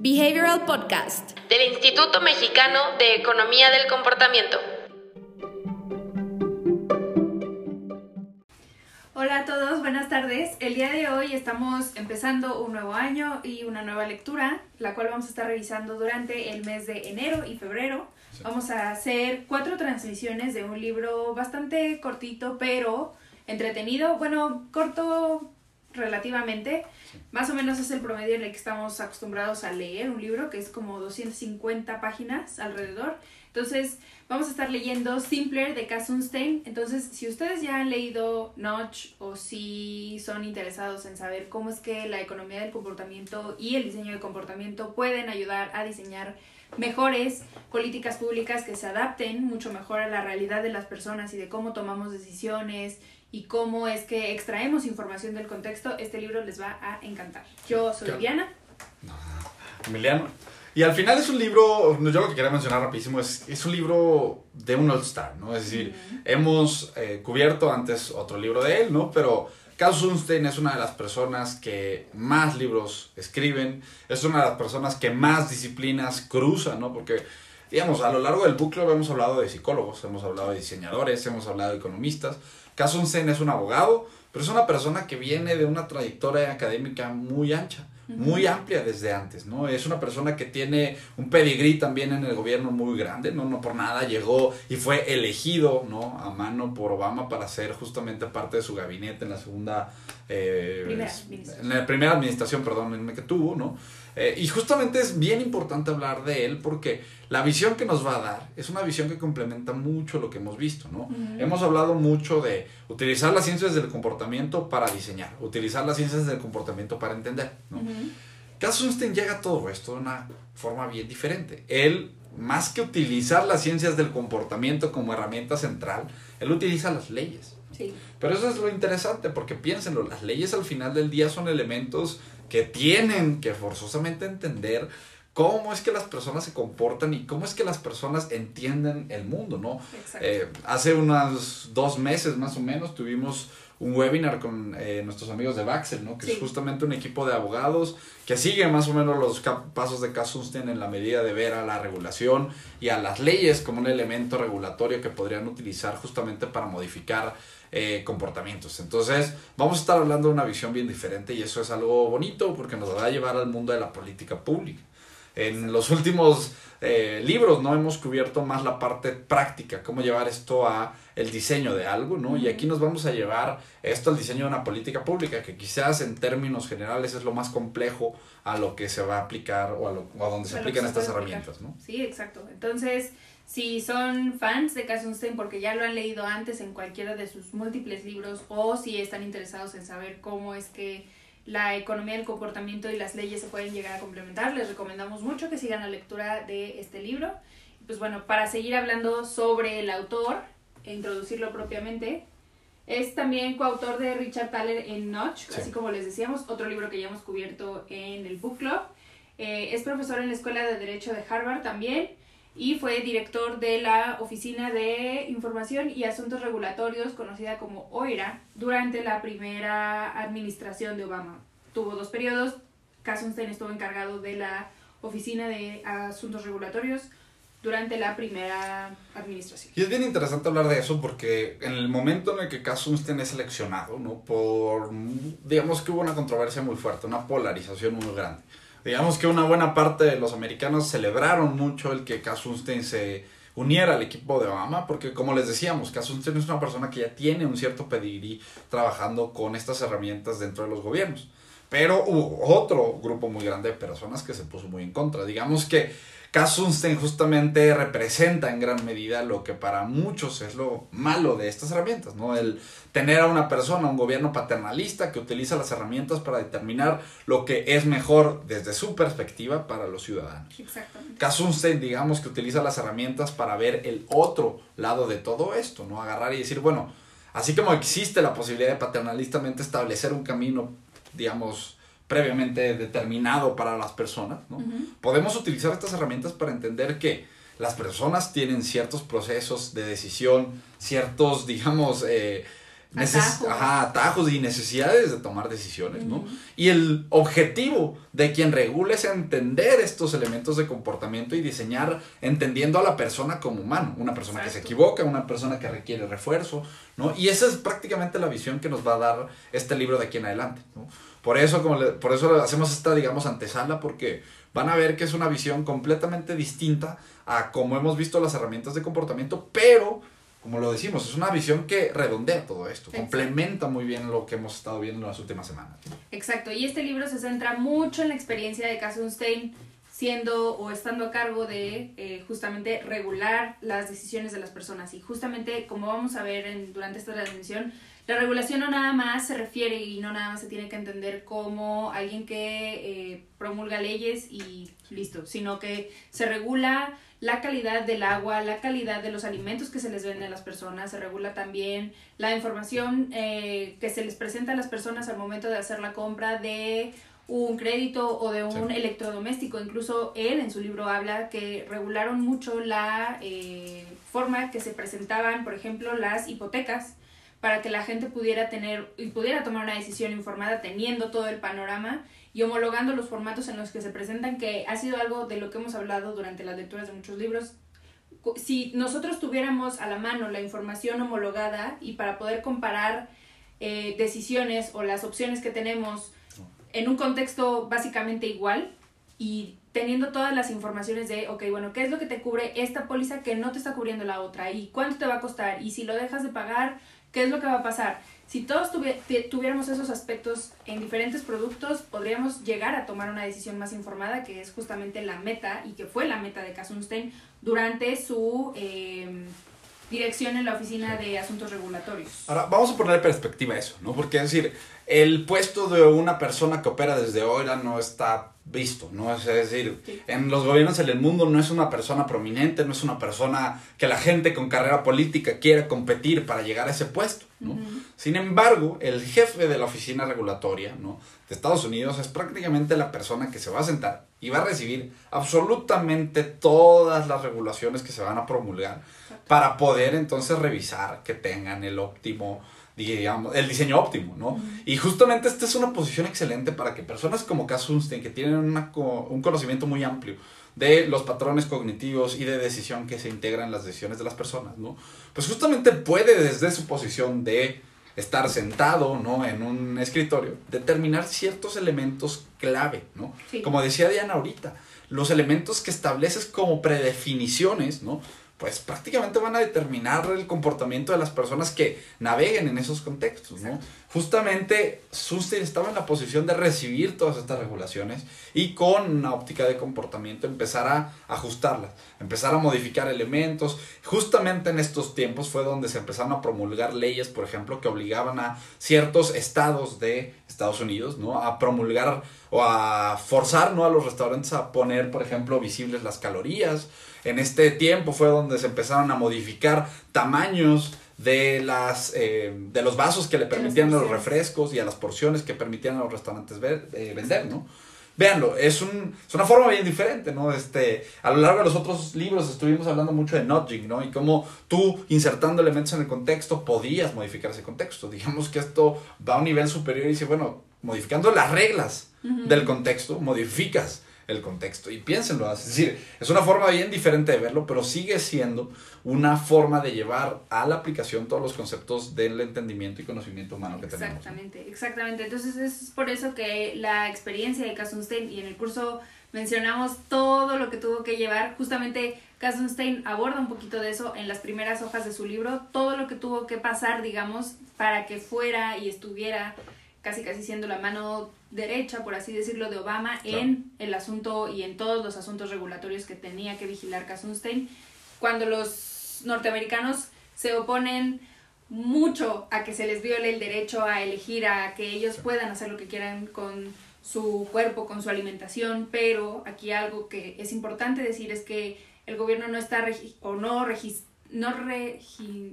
Behavioral Podcast del Instituto Mexicano de Economía del Comportamiento. Hola a todos, buenas tardes. El día de hoy estamos empezando un nuevo año y una nueva lectura, la cual vamos a estar revisando durante el mes de enero y febrero. Vamos a hacer cuatro transmisiones de un libro bastante cortito, pero entretenido. Bueno, corto relativamente. Más o menos es el promedio en el que estamos acostumbrados a leer un libro, que es como 250 páginas alrededor. Entonces, vamos a estar leyendo Simpler de Kassenstein. Entonces, si ustedes ya han leído Notch o si son interesados en saber cómo es que la economía del comportamiento y el diseño del comportamiento pueden ayudar a diseñar mejores políticas públicas que se adapten mucho mejor a la realidad de las personas y de cómo tomamos decisiones y cómo es que extraemos información del contexto, este libro les va a encantar. Yo soy Diana. Emiliano. Y al final es un libro, yo lo que quería mencionar rapidísimo, es, es un libro de un All-Star, ¿no? Es decir, hemos eh, cubierto antes otro libro de él, ¿no? Pero Carl Sunstein es una de las personas que más libros escriben, es una de las personas que más disciplinas cruza, ¿no? Porque, digamos, a lo largo del bucle hemos hablado de psicólogos, hemos hablado de diseñadores, hemos hablado de economistas, Kasunsen es un abogado, pero es una persona que viene de una trayectoria académica muy ancha, muy amplia desde antes, ¿no? Es una persona que tiene un pedigrí también en el gobierno muy grande, ¿no? No por nada llegó y fue elegido, ¿no? A mano por Obama para ser justamente parte de su gabinete en la segunda... Eh, en la primera administración, perdón, que tuvo, ¿no? Eh, y justamente es bien importante hablar de él porque la visión que nos va a dar es una visión que complementa mucho lo que hemos visto, ¿no? Hemos hablado mucho de utilizar las ciencias del comportamiento para diseñar, utilizar las ciencias del comportamiento para entender, ¿no? llega a todo esto de una forma bien diferente. Él, más que utilizar las ciencias del comportamiento como herramienta central, él utiliza las leyes. Sí. Pero eso es lo interesante, porque piénsenlo, las leyes al final del día son elementos que tienen que forzosamente entender cómo es que las personas se comportan y cómo es que las personas entienden el mundo, ¿no? Eh, hace unos dos meses más o menos tuvimos un webinar con eh, nuestros amigos de Baxel, ¿no? Que es justamente un equipo de abogados que sigue más o menos los pasos de Kasunstein en la medida de ver a la regulación y a las leyes como un elemento regulatorio que podrían utilizar justamente para modificar eh, comportamientos. Entonces, vamos a estar hablando de una visión bien diferente y eso es algo bonito porque nos va a llevar al mundo de la política pública. En los últimos eh, libros no hemos cubierto más la parte práctica, cómo llevar esto a el diseño de algo, ¿no? Y aquí nos vamos a llevar esto al diseño de una política pública, que quizás en términos generales es lo más complejo a lo que se va a aplicar o a, lo, a donde se aplican estas herramientas, ¿no? Sí, exacto. Entonces, si son fans de Kassenstein porque ya lo han leído antes en cualquiera de sus múltiples libros o si están interesados en saber cómo es que la economía del comportamiento y las leyes se pueden llegar a complementar, les recomendamos mucho que sigan la lectura de este libro. Pues bueno, para seguir hablando sobre el autor e introducirlo propiamente, es también coautor de Richard Thaler en Notch, así como les decíamos, otro libro que ya hemos cubierto en el Book Club. Eh, es profesor en la Escuela de Derecho de Harvard también y fue director de la Oficina de Información y Asuntos Regulatorios, conocida como OIRA, durante la primera administración de Obama. Tuvo dos periodos. Kassenstein estuvo encargado de la Oficina de Asuntos Regulatorios durante la primera administración. Y es bien interesante hablar de eso porque en el momento en el que Kassenstein es seleccionado, ¿no? Por, digamos que hubo una controversia muy fuerte, una polarización muy grande digamos que una buena parte de los americanos celebraron mucho el que Kasunstein se uniera al equipo de Obama, porque como les decíamos, Kasunstein es una persona que ya tiene un cierto pedigrí trabajando con estas herramientas dentro de los gobiernos. Pero hubo otro grupo muy grande de personas que se puso muy en contra. Digamos que Kasunsten justamente representa en gran medida lo que para muchos es lo malo de estas herramientas, ¿no? El tener a una persona, un gobierno paternalista que utiliza las herramientas para determinar lo que es mejor desde su perspectiva para los ciudadanos. Exactamente. digamos que utiliza las herramientas para ver el otro lado de todo esto, ¿no? Agarrar y decir, bueno, así como existe la posibilidad de paternalistamente establecer un camino, digamos, previamente determinado para las personas, ¿no? Podemos utilizar estas herramientas para entender que las personas tienen ciertos procesos de decisión, ciertos, digamos, eh, Atajos. ajá, atajos y necesidades de tomar decisiones, ¿no? Y el objetivo de quien regula es entender estos elementos de comportamiento y diseñar entendiendo a la persona como humano, una persona que se equivoca, una persona que requiere refuerzo, ¿no? Y esa es prácticamente la visión que nos va a dar este libro de aquí en adelante, ¿no? Por eso, como le- por eso hacemos esta, digamos, antesala, porque van a ver que es una visión completamente distinta a cómo hemos visto las herramientas de comportamiento, pero, como lo decimos, es una visión que redondea todo esto, Exacto. complementa muy bien lo que hemos estado viendo en las últimas semanas. Exacto, y este libro se centra mucho en la experiencia de Kassenstein siendo o estando a cargo de eh, justamente regular las decisiones de las personas. Y justamente, como vamos a ver en- durante esta transmisión, la regulación no nada más se refiere y no nada más se tiene que entender como alguien que eh, promulga leyes y listo, sino que se regula la calidad del agua, la calidad de los alimentos que se les venden a las personas, se regula también la información eh, que se les presenta a las personas al momento de hacer la compra de un crédito o de un Sí. electrodoméstico. Incluso él en su libro habla que regularon mucho la eh, forma que se presentaban, por ejemplo, las hipotecas para que la gente pudiera tener y pudiera tomar una decisión informada teniendo todo el panorama y homologando los formatos en los que se presentan, que ha sido algo de lo que hemos hablado durante las lecturas de muchos libros. Si nosotros tuviéramos a la mano la información homologada y para poder comparar eh, decisiones o las opciones que tenemos en un contexto básicamente igual y teniendo todas las informaciones de, ok, bueno, ¿qué es lo que te cubre esta póliza que no te está cubriendo la otra? ¿Y cuánto te va a costar? Y si lo dejas de pagar, ¿qué es lo que va a pasar? Si todos tuviéramos esos aspectos en diferentes productos, podríamos llegar a tomar una decisión más informada, que es justamente la meta y que fue la meta de Kasunstein durante su eh, dirección en la Oficina de Asuntos Regulatorios. Ahora, vamos a poner en perspectiva eso, ¿no? Porque es decir, el puesto de una persona que opera desde ahora no está visto, ¿no? Es decir, Sí. en los gobiernos en el mundo no es una persona prominente, no es una persona que la gente con carrera política quiera competir para llegar a ese puesto, ¿no? Sin embargo, el jefe de la oficina regulatoria, ¿no? De Estados Unidos es prácticamente la persona que se va a sentar y va a recibir absolutamente todas las regulaciones que se van a promulgar para poder entonces revisar que tengan el óptimo, digamos, el diseño óptimo, ¿no? Y justamente esta es una posición excelente para que personas como Kasunstein, que tienen una un conocimiento muy amplio de los patrones cognitivos y de decisión que se integran en las decisiones de las personas, ¿no? Pues justamente puede desde su posición de estar sentado, ¿no? En un escritorio, determinar ciertos elementos clave, ¿no? Sí. Como decía Diana ahorita, los elementos que estableces como predefiniciones, ¿no? Pues prácticamente van a determinar el comportamiento de las personas que naveguen en esos contextos, ¿no? Justamente Suster estaba en la posición de recibir todas estas regulaciones y con una óptica de comportamiento empezar a ajustarlas, empezar a modificar elementos. Justamente en estos tiempos fue donde se empezaron a promulgar leyes, por ejemplo, que obligaban a ciertos estados de Estados Unidos, ¿no? A promulgar o a forzar, ¿no? A los restaurantes a poner, por ejemplo, visibles las calorías. En este tiempo fue donde se empezaron a modificar tamaños de las eh, de los vasos que le permitían a los refrescos y a las porciones que permitían a los restaurantes ver- eh, vender, ¿no? Véanlo, es, un, es una forma bien diferente, ¿no? Este, a lo largo de los otros libros estuvimos hablando mucho de nudging, ¿no? Y cómo tú, insertando elementos en el contexto, podías modificar ese contexto. Digamos que esto va a un nivel superior y dice, bueno, modificando las reglas del contexto, modificas el contexto. Y piénsenlo, es decir, es una forma bien diferente de verlo, pero sigue siendo una forma de llevar a la aplicación todos los conceptos del entendimiento y conocimiento humano que tenemos. ¿no? Exactamente, exactamente. Entonces es por eso que la experiencia de Kasunstein y en el curso mencionamos todo lo que tuvo que llevar. Justamente Kasunstein aborda un poquito de eso en las primeras hojas de su libro, todo lo que tuvo que pasar, digamos, para que fuera y estuviera casi casi siendo la mano derecha, por así decirlo, de Obama Claro. en el asunto y en todos los asuntos regulatorios que tenía que vigilar Kasunstein. Cuando los norteamericanos se oponen mucho a que se les viole el derecho a elegir, a que ellos puedan hacer lo que quieran con su cuerpo, con su alimentación, pero aquí algo que es importante decir es que el gobierno no está regi- o no, regis- no regi-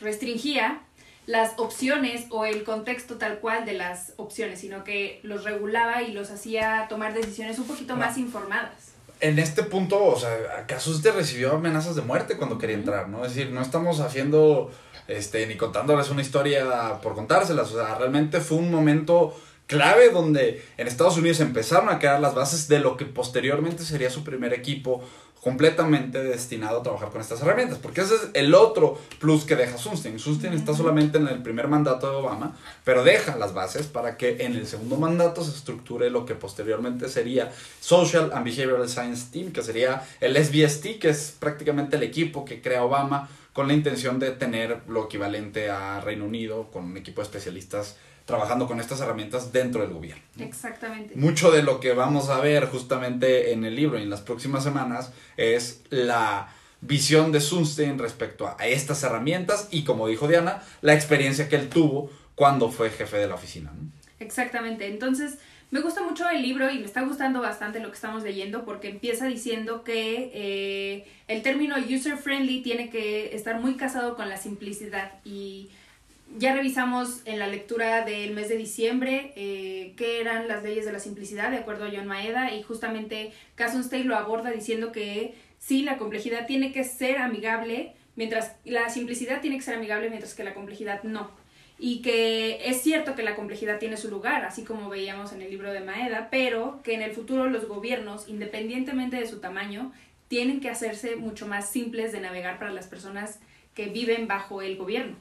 restringía las opciones o el contexto tal cual de las opciones, sino que los regulaba y los hacía tomar decisiones un poquito más informadas. en este punto, o sea, ¿acaso usted recibió amenazas de muerte cuando quería entrar, no? Es decir, no estamos haciendo, este, ni contándoles una historia por contárselas, o sea, realmente fue un momento clave donde en Estados Unidos empezaron a crear las bases de lo que posteriormente sería su primer equipo completamente destinado a trabajar con estas herramientas, porque ese es el otro plus que deja Sunstein. Sunstein está solamente en el primer mandato de Obama, pero deja las bases para que en el segundo mandato se estructure lo que posteriormente sería Social and Behavioral Science Team, que sería el SBST, que es prácticamente el equipo que crea Obama con la intención de tener lo equivalente a Reino Unido, con un equipo de especialistas trabajando con estas herramientas dentro del gobierno. Exactamente. Mucho de lo que vamos a ver justamente en el libro y en las próximas semanas es la visión de Sunstein respecto a estas herramientas y, como dijo Diana, la experiencia que él tuvo cuando fue jefe de la oficina. Exactamente. Entonces, me gusta mucho el libro y me está gustando bastante lo que estamos leyendo porque empieza diciendo que eh, el término user friendly tiene que estar muy casado con la simplicidad y ya revisamos en la lectura del mes de diciembre eh, qué eran las leyes de la simplicidad, de acuerdo a John Maeda, y justamente State lo aborda diciendo que sí, la complejidad tiene que ser amigable, mientras la simplicidad tiene que ser amigable, mientras que la complejidad no. Y que es cierto que la complejidad tiene su lugar, así como veíamos en el libro de Maeda, pero que en el futuro los gobiernos, independientemente de su tamaño, tienen que hacerse mucho más simples de navegar para las personas que viven bajo el gobierno.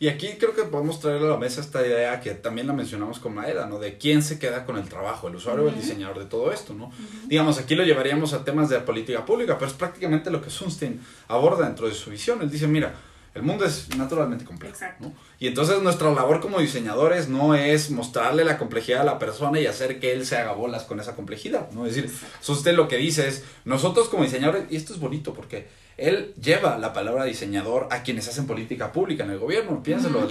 Y aquí creo que podemos traer a la mesa esta idea que también la mencionamos con Maeda, ¿no? De quién se queda con el trabajo, el usuario o el diseñador de todo esto, ¿no? Digamos, aquí lo llevaríamos a temas de política pública, pero es prácticamente lo que Sunstein aborda dentro de su visión. Él dice, mira, el mundo es naturalmente complejo. ¿no? Y entonces nuestra labor como diseñadores no es mostrarle la complejidad a la persona y hacer que él se haga bolas con esa complejidad. ¿no? Es decir, usted lo que dice es, nosotros como diseñadores, y esto es bonito porque él lleva la palabra diseñador a quienes hacen política pública en el gobierno. Piénselo,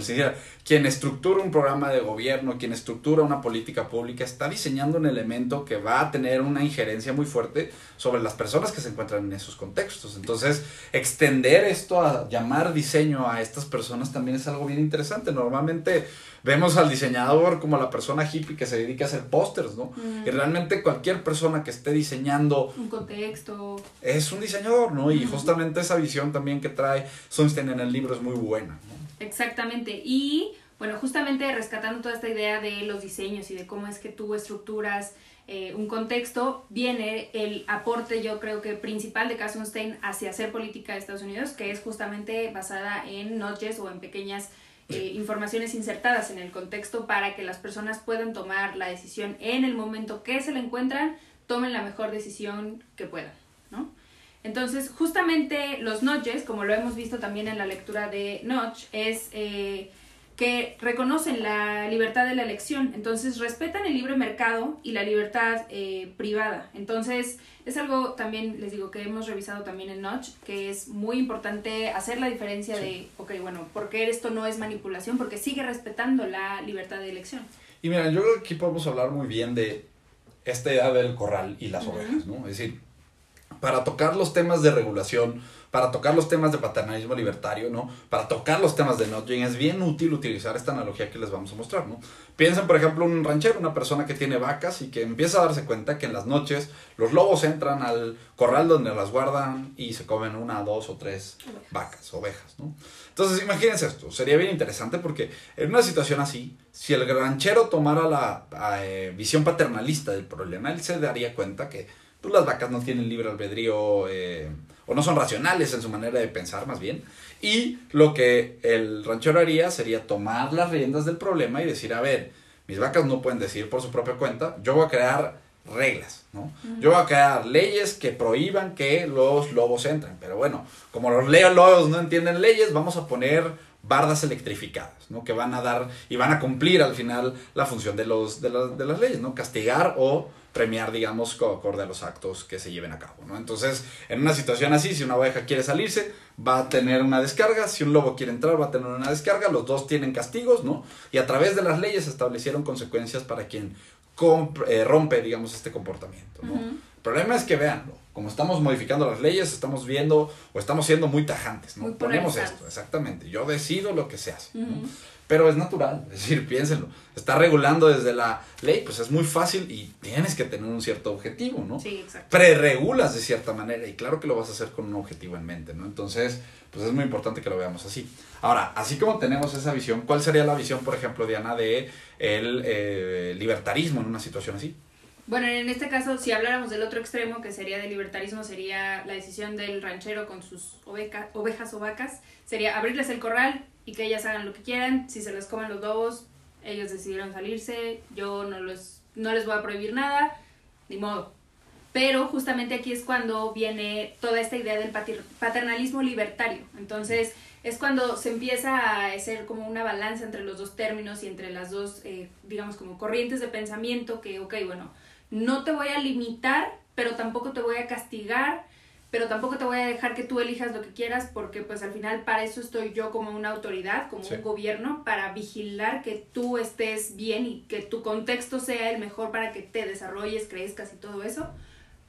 quien estructura un programa de gobierno, quien estructura una política pública, está diseñando un elemento que va a tener una injerencia muy fuerte sobre las personas que se encuentran en esos contextos. Entonces, extender esto a llamar diseño a estas personas también es algo bien interesante. Normalmente vemos al diseñador como la persona hippie que se dedica a hacer pósters, ¿no? Y realmente cualquier persona que esté diseñando un contexto es un diseñador, ¿no? Y justamente esa visión también que trae Sunstein en el libro es muy buena. ¿no? Exactamente. Y bueno, justamente rescatando toda esta idea de los diseños y de cómo es que tú estructuras eh, un contexto, viene el aporte, yo creo que principal de Sunstein hacia hacer política de Estados Unidos, que es justamente basada en notches o en pequeñas eh, informaciones insertadas en el contexto para que las personas puedan tomar la decisión en el momento que se la encuentran, tomen la mejor decisión que puedan, ¿no? Entonces, justamente los notches, como lo hemos visto también en la lectura de Notch, es eh, que reconocen la libertad de la elección, entonces respetan el libre mercado y la libertad eh, privada. Entonces, es algo también, les digo, que hemos revisado también en Notch, que es muy importante hacer la diferencia de, ok, bueno, porque esto no es manipulación? Porque sigue respetando la libertad de elección. Y mira, yo creo que aquí podemos hablar muy bien de esta idea del corral y las ovejas, ¿no? Es decir, para tocar los temas de regulación, para tocar los temas de paternalismo libertario, ¿no? Para tocar los temas de nudging, es bien útil utilizar esta analogía que les vamos a mostrar, ¿no? Piensen, por ejemplo, un ranchero, una persona que tiene vacas y que empieza a darse cuenta que en las noches los lobos entran al corral donde las guardan y se comen una, dos o tres vacas, ovejas, ¿no? Entonces, imagínense esto, sería bien interesante porque en una situación así, si el ranchero tomara la eh, visión paternalista del problema, él se daría cuenta que pues, las vacas no tienen libre albedrío eh, o no son racionales en su manera de pensar más bien. Y lo que el ranchero haría sería tomar las riendas del problema y decir, a ver, mis vacas no pueden decir por su propia cuenta, yo voy a crear reglas, ¿no? Yo voy a crear leyes que prohíban que los lobos entren. Pero bueno, como los lobos no entienden leyes, vamos a poner bardas electrificadas, ¿no? Que van a dar y van a cumplir al final la función de, los, de, de las leyes, ¿no? Castigar o premiar, digamos, acorde a los actos que se lleven a cabo, ¿no? Entonces, en una situación así, si una oveja quiere salirse, va a tener una descarga, si un lobo quiere entrar, va a tener una descarga, los dos tienen castigos, ¿no? Y a través de las leyes establecieron consecuencias para quien eh, rompe, digamos, este comportamiento, ¿no? El problema es que veanlo. Como estamos modificando las leyes, estamos viendo o estamos siendo muy tajantes, ¿no? Muy Ponemos esto, exactamente. Yo decido lo que se hace. ¿no? Pero es natural, es decir, piénsenlo. Está regulando desde la ley, pues es muy fácil y tienes que tener un cierto objetivo, ¿no? Sí, exacto. Preregulas de cierta manera y claro que lo vas a hacer con un objetivo en mente, ¿no? Entonces, pues es muy importante que lo veamos así. Ahora, así como tenemos esa visión, ¿cuál sería la visión, por ejemplo, Diana, de el eh, libertarismo en una situación así? Bueno, en este caso, si habláramos del otro extremo, que sería del libertarismo, sería la decisión del ranchero con sus ovejas o vacas, sería abrirles el corral y que ellas hagan lo que quieran, si se les comen los lobos, ellos decidieron salirse, yo no, los, no les voy a prohibir nada, ni modo. Pero justamente aquí es cuando viene toda esta idea del paternalismo libertario. Entonces es cuando se empieza a hacer como una balanza entre los dos términos y entre las dos, eh, digamos, como corrientes de pensamiento que, ok, bueno, no te voy a limitar, pero tampoco te voy a castigar, pero tampoco te voy a dejar que tú elijas lo que quieras porque pues al final para eso estoy yo como una autoridad, como Sí. un gobierno, para vigilar que tú estés bien y que tu contexto sea el mejor para que te desarrolles, crezcas y todo eso,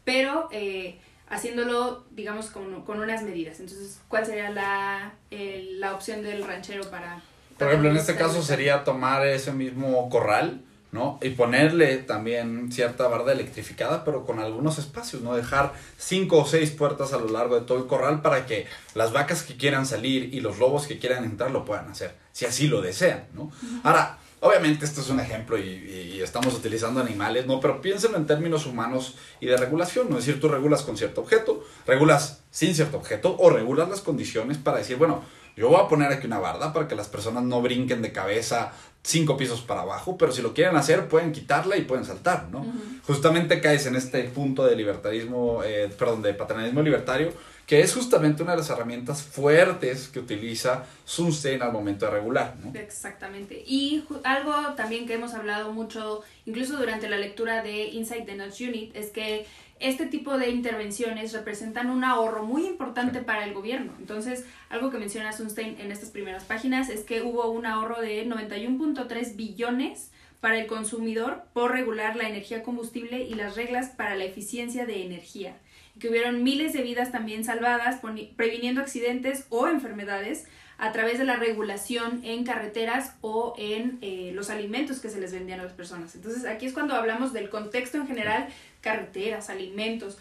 pero eh, haciéndolo, digamos, con, con unas medidas. Entonces, ¿cuál sería la, la opción del ranchero para... Por ejemplo, en este caso sería tomar ese mismo corral, ¿no? Y ponerle también cierta barda electrificada, pero con algunos espacios, ¿no? Dejar cinco o seis puertas a lo largo de todo el corral para que las vacas que quieran salir y los lobos que quieran entrar lo puedan hacer, si así lo desean, ¿no? Ahora, obviamente esto es un ejemplo y, estamos utilizando animales, ¿no? Pero piénsenlo en términos humanos y de regulación, ¿no? Es decir, tú regulas con cierto objeto, regulas sin cierto objeto o regulas las condiciones para decir, bueno, yo voy a poner aquí una barda para que las personas no brinquen de cabeza cinco pisos para abajo, pero si lo quieren hacer pueden quitarla y pueden saltar, ¿no? Justamente caes en este punto de libertarismo, eh, perdón, de paternalismo libertario, que es justamente una de las herramientas fuertes que utiliza Sunstein al momento de regular, ¿no? Exactamente. Y algo también que hemos hablado mucho, incluso durante la lectura de Inside the Notch Unit, es que este tipo de intervenciones representan un ahorro muy importante para el gobierno. Entonces, algo que menciona Sunstein en estas primeras páginas es que hubo un ahorro de 91.3 billones para el consumidor por regular la energía combustible y las reglas para la eficiencia de energía. Que hubieron miles de vidas también salvadas, previniendo accidentes o enfermedades a través de la regulación en carreteras o en eh, los alimentos que se les vendían a las personas. Entonces aquí es cuando hablamos del contexto en general, carreteras, alimentos,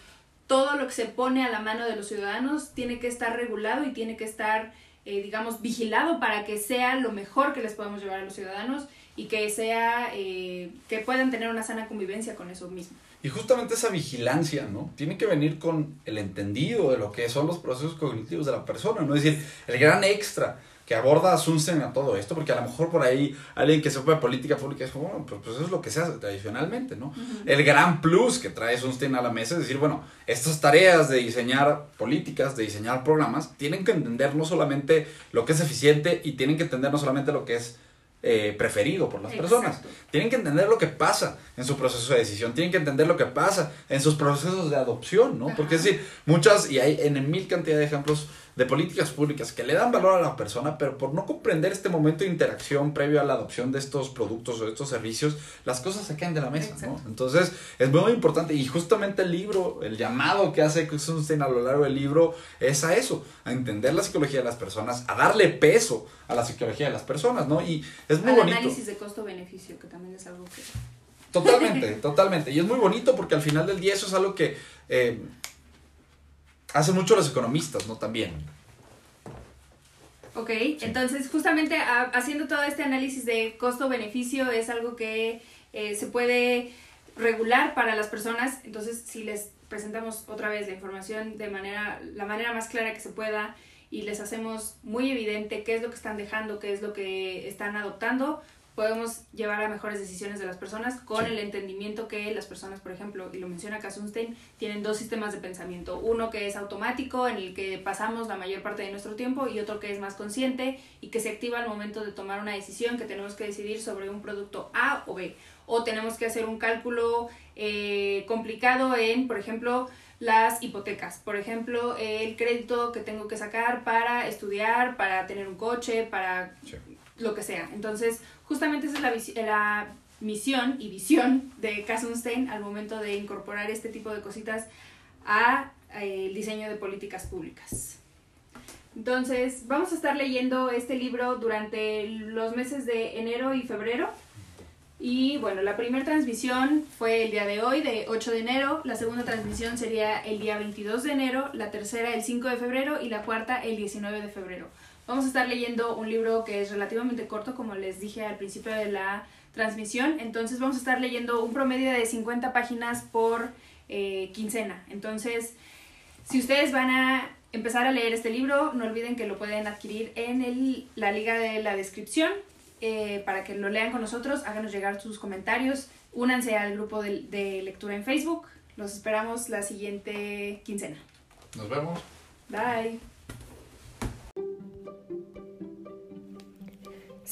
todo lo que se pone a la mano de los ciudadanos tiene que estar regulado y tiene que estar, eh, digamos, vigilado para que sea lo mejor que les podemos llevar a los ciudadanos y que sea, eh, que puedan tener una sana convivencia con eso mismo. Y justamente esa vigilancia, ¿no? Tiene que venir con el entendido de lo que son los procesos cognitivos de la persona, ¿no? Es decir, el gran extra que aborda Sunstein a todo esto, porque a lo mejor por ahí alguien que sepa de política pública es como, bueno, pues, pues eso es lo que se hace tradicionalmente, ¿no? El gran plus que trae Sunstein a la mesa es decir, bueno, estas tareas de diseñar políticas, de diseñar programas, tienen que entender no solamente lo que es eficiente y tienen que entender no solamente lo que es eh, preferido por las personas. Tienen que entender lo que pasa en su proceso de decisión, tienen que entender lo que pasa en sus procesos de adopción, ¿no? Porque es decir, muchas, y hay en mil cantidad de ejemplos de políticas públicas que le dan valor a la persona, pero por no comprender este momento de interacción previo a la adopción de estos productos o de estos servicios, las cosas se caen de la mesa, ¿no? Entonces, es muy importante, y justamente el libro, el llamado que hace Sunstein a lo largo del libro es a eso, a entender la psicología de las personas, a darle peso a la psicología de las personas, ¿no? Y es muy Al bonito. análisis de costo-beneficio, que también es algo que... Totalmente, totalmente. Y es muy bonito porque al final del día eso es algo que eh, hacen mucho los economistas, ¿no? También. Ok, entonces justamente a- haciendo todo este análisis de costo-beneficio es algo que eh, se puede regular para las personas, entonces si les presentamos otra vez la información de manera, la manera más clara que se pueda y les hacemos muy evidente qué es lo que están dejando, qué es lo que están adoptando, podemos llevar a mejores decisiones de las personas con Sí. el entendimiento que las personas, por ejemplo, y lo menciona Kasunstein, tienen dos sistemas de pensamiento. Uno que es automático, en el que pasamos la mayor parte de nuestro tiempo, y otro que es más consciente y que se activa al momento de tomar una decisión que tenemos que decidir sobre un producto A o B. O tenemos que hacer un cálculo eh, complicado en, por ejemplo, las hipotecas. Por ejemplo, el crédito que tengo que sacar para estudiar, para tener un coche, para Sí. lo que sea. Entonces, justamente esa es la, misión y visión de Kasunstein al momento de incorporar este tipo de cositas a eh, diseño de políticas públicas. Entonces, vamos a estar leyendo este libro durante los meses de enero y febrero. Y bueno, la primera transmisión fue el día de hoy, de 8 de enero. La segunda transmisión sería el día 22 de enero. La tercera el 5 de febrero y la cuarta el 19 de febrero. Vamos a estar leyendo un libro que es relativamente corto, como les dije al principio de la transmisión. Entonces vamos a estar leyendo un promedio de 50 páginas por eh, quincena. Entonces, si ustedes van a empezar a leer este libro, no olviden que lo pueden adquirir en el, la liga de la descripción eh, para que lo lean con nosotros, háganos llegar sus comentarios, únanse al grupo de, de lectura en Facebook. Los esperamos la siguiente quincena. Nos vemos. Bye.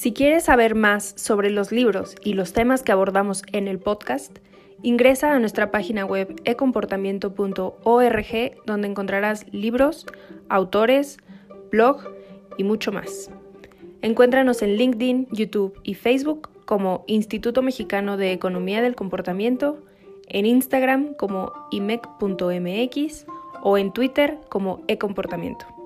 Si quieres saber más sobre los libros y los temas que abordamos en el podcast, ingresa a nuestra página web ecomportamiento.org donde encontrarás libros, autores, blog y mucho más. Encuéntranos en LinkedIn, YouTube y Facebook como Instituto Mexicano de Economía del Comportamiento, en Instagram como imec.mx o en Twitter como ecomportamiento.